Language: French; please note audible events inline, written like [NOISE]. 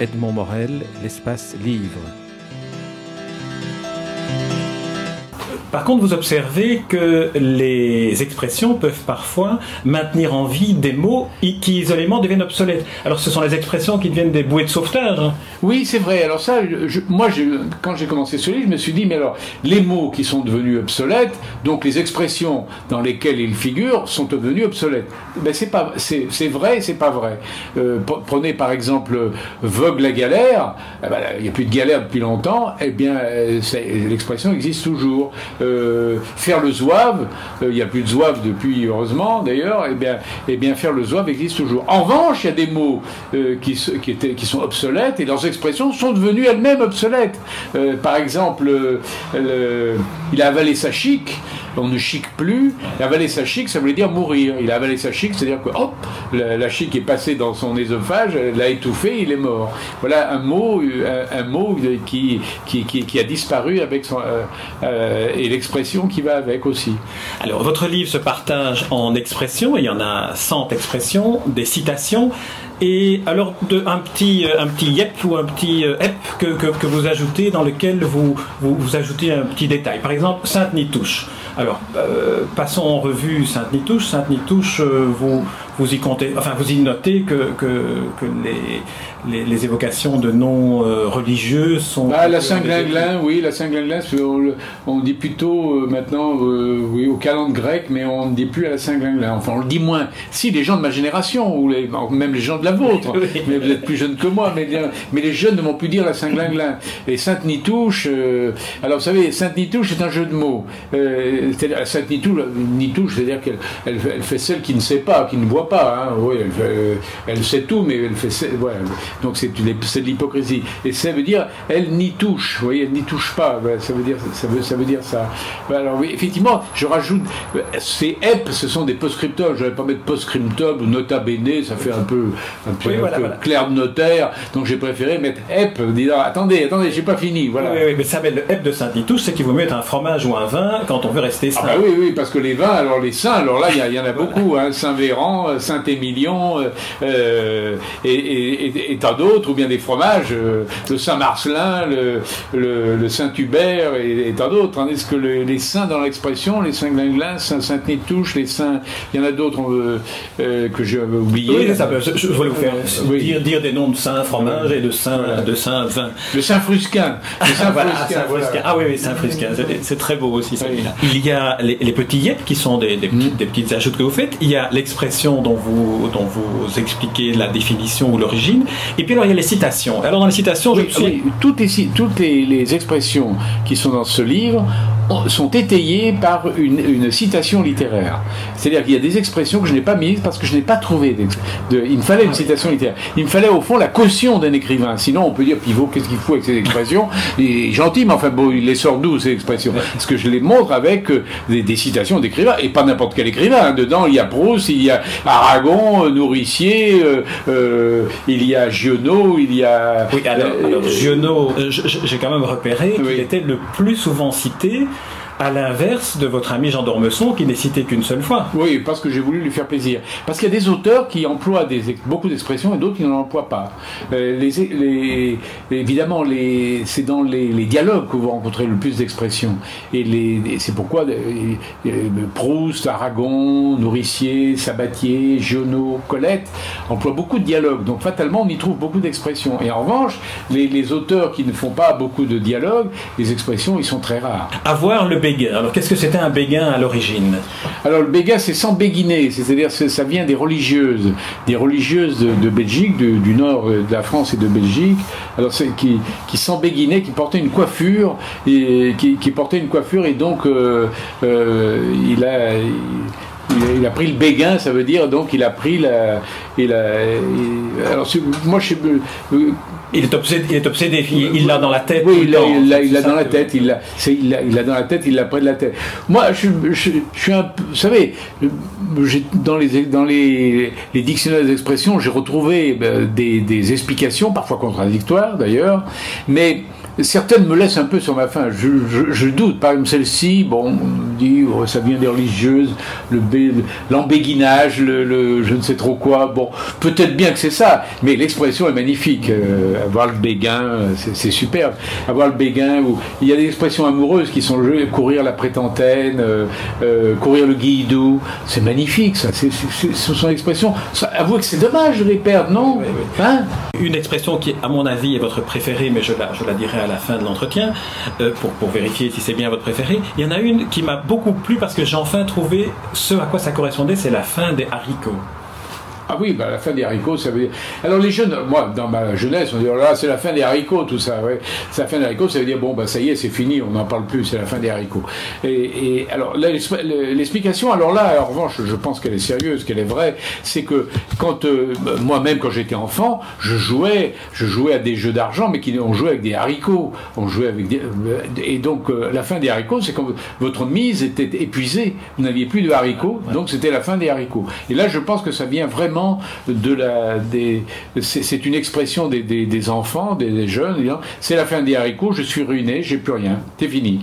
Edmond Morel, l'espace livre. Par contre, vous observez que les expressions peuvent parfois maintenir en vie des mots qui isolément deviennent obsolètes. Alors, ce sont les expressions qui deviennent des bouées de sauvetage. Hein. Oui, c'est vrai. Alors ça, moi, quand j'ai commencé ce livre, je me suis dit, mais alors, les mots qui sont devenus obsolètes, donc les expressions dans lesquelles ils figurent, sont devenus obsolètes. Ben, c'est pas, c'est, vrai, c'est pas vrai. Euh, prenez par exemple vogue la galère. Eh ben, il n'y a plus de galère depuis longtemps. Eh bien, euh, l'expression existe toujours. Euh, faire le zouave, euh, il n'y a plus de zouave depuis, heureusement d'ailleurs, et eh bien, et eh bien faire le zouave existe toujours. En revanche, il y a des mots euh, qui, qui, étaient, qui sont obsolètes et leurs expressions sont devenues elles-mêmes obsolètes. par exemple, il a avalé sa chic on ne chic plus. Avaler sa chic, ça voulait dire mourir. Il a avalé sa chic, c'est-à-dire que hop, la, chic est passée dans son œsophage, l'a étouffé, il est mort. Voilà un mot, un, mot qui, qui, a disparu avec son, l'expression qui va avec aussi. Alors, votre livre se partage en expressions, il y en a 100 expressions, des citations. Et alors, un, petit, un petit yep ou un petit ep que, que, vous ajoutez dans lequel vous, vous, vous, ajoutez un petit détail. Par exemple, Sainte-Nitouche. Alors, euh, passons en revue Sainte-Nitouche. Sainte-Nitouche, euh, vous, vous y comptez, enfin vous y notez que, que, les, les, évocations de noms euh, religieux sont. Ah, la Saint-Glinglin, oui, la Saint-Glinglin, on, dit plutôt euh, maintenant euh, oui, au calendrier grec, mais on ne dit plus à la Saint-Glinglin. Enfin, on le dit moins. Si, les gens de ma génération, ou les, même les gens de la vôtre, [LAUGHS] mais vous êtes plus jeunes que moi, mais, mais les jeunes ne vont plus dire la Saint-Glinglin. Et Sainte-Nitouche, alors vous savez, Sainte-Nitouche, c'est un jeu de mots. Sainte-Nitouche, Nitouche, c'est-à-dire qu'elle elle, fait celle qui ne sait pas, qui ne voit pas. Hein. Oui, elle, sait tout, mais elle fait. Donc c'est de l'hypocrisie. Et ça veut dire elle n'y touche. Vous voyez, elle n'y touche pas. Ça veut dire ça. Veut, ça veut dire ça. Alors oui, effectivement, je rajoute. Ces EP, ce sont des post-scriptum. Je ne vais pas mettre post-scriptum ou nota bene, ça fait un peu, un peu, clair de notaire. Donc j'ai préféré mettre EP. Disant attendez, attendez, j'ai pas fini. Voilà. Oui, mais ça met le EP de Saint-Nitouche, c'est qu'il vous met un fromage ou un vin quand on veut rester sain. Ah bah oui, oui, parce que les vins, alors les saints, alors là, il y, en a beaucoup. Hein, Saint-Véran, Saint-Émilion euh, euh, et, tant d'autres, ou bien des fromages, euh, le Saint-Marcelin, le, Saint-Hubert et, tant d'autres. Hein. Est-ce que les saints dans l'expression, les saints glinglins, Saint-Nétouche, les saints, il y en a d'autres que j'ai oublié. Oui, ça je, voulais vous faire dire, dire, des noms de saints fromages et de saints de saint vin. Le Saint-Frusquin. Ah oui, oui, Saint-Frusquin. C'est très beau aussi, Il y a les, petits yep qui sont des, des, mm. des petites ajoutes que vous faites. Il y a l'expression dont vous, dont vous expliquez la définition ou l'origine. Et puis alors il y a les citations. Alors dans les citations, je toutes, les, toutes les, expressions qui sont dans ce livre sont étayées par une, citation littéraire. C'est-à-dire qu'il y a des expressions que je n'ai pas mises parce que je n'ai pas trouvé. De, il me fallait une citation littéraire. Il me fallait au fond la caution d'un écrivain. Sinon, on peut dire Pivot, qu'est-ce qu'il faut avec ces expressions? Il est gentil, mais enfin bon, il les sort d'où ces expressions? Parce que je les montre avec euh, des, citations d'écrivains et pas n'importe quel écrivain. Dedans, il y a Proust, il y a Aragon, euh, Nourricier, euh, il y a Giono, il y a. Oui, alors, Giono, j'ai quand même repéré qu'il était le plus souvent cité à l'inverse de votre ami Jean d'Ormesson qui n'est cité qu'une seule fois. Oui, parce que j'ai voulu lui faire plaisir. Parce qu'il y a des auteurs qui emploient des, beaucoup d'expressions et d'autres qui n'en emploient pas. Euh, les, évidemment, c'est dans les, dialogues que vous rencontrez le plus d'expressions. Et, c'est pourquoi euh, euh, Proust, Aragon, Nourricier, Sabatier, Giono, Colette emploient beaucoup de dialogues. Donc fatalement, on y trouve beaucoup d'expressions. Et en revanche, les, auteurs qui ne font pas beaucoup de dialogues, les expressions, ils sont très rares. Avoir le alors, qu'est-ce que c'était un béguin à l'origine Alors, le béguin, c'est sans béguiner, c'est-à-dire ça vient des religieuses, des religieuses de, Belgique, du nord de la France et de Belgique, alors qui, qui sans qui portaient une coiffure, et qui, une coiffure, et donc euh, euh, il a. Pris le béguin, ça veut dire donc il a pris la. Alors moi je, il est obsédé, il est obsédé, il l'a dans la tête. Oui, il l'a dans la tête, il l'a il a, dans la tête, il l'a près de la tête. Moi, je, je, suis un peu, vous savez, dans les, dans les, les dictionnaires d'expression, j'ai retrouvé ben, des, des explications, parfois contradictoires d'ailleurs, mais certaines me laissent un peu sur ma faim. Je, doute. Par exemple, celle-ci, bon, oh, ça vient des religieuses, le l'embéguinage, le, je ne sais trop quoi. Bon, peut-être bien que c'est ça, mais l'expression est magnifique. Euh, avoir le béguin, c'est superbe. Avoir le béguin, il y a des expressions amoureuses qui sont courir la prétentaine, euh, euh, courir le guidou, c'est magnifique, ça. ce sont des expressions. avouez que c'est dommage de les perdre, non? Hein? Une expression qui, à mon avis, est votre préférée, mais je la, je la dirai à la fin de l'entretien, pour, pour vérifier si c'est bien votre préférée. Il y en a une qui m'a beaucoup plu parce que j'ai enfin trouvé ce à quoi ça correspondait, c'est la fin des haricots. Ah oui, bah, la fin des haricots, ça veut dire. Alors les jeunes, moi, dans ma jeunesse, on dit oh là, c'est la fin des haricots, tout ça. Ouais. C'est la fin des haricots, ça veut dire bon, bah ça y est, c'est fini, on n'en parle plus, c'est la fin des haricots. Et, alors l'explication, alors là, en revanche, je pense qu'elle est sérieuse, qu'elle est vraie, c'est que quand euh, moi-même, quand j'étais enfant, je jouais, je jouais à des jeux d'argent, mais qui on jouait avec des haricots, on jouait avec des, euh, et donc euh, la fin des haricots, c'est quand votre mise était épuisée, vous n'aviez plus de haricots, donc c'était la fin des haricots. Et là, je pense que ça vient vraiment de la, c'est une expression des enfants, des, jeunes, c'est la fin des haricots, je suis ruiné, j'ai plus rien, c'est fini.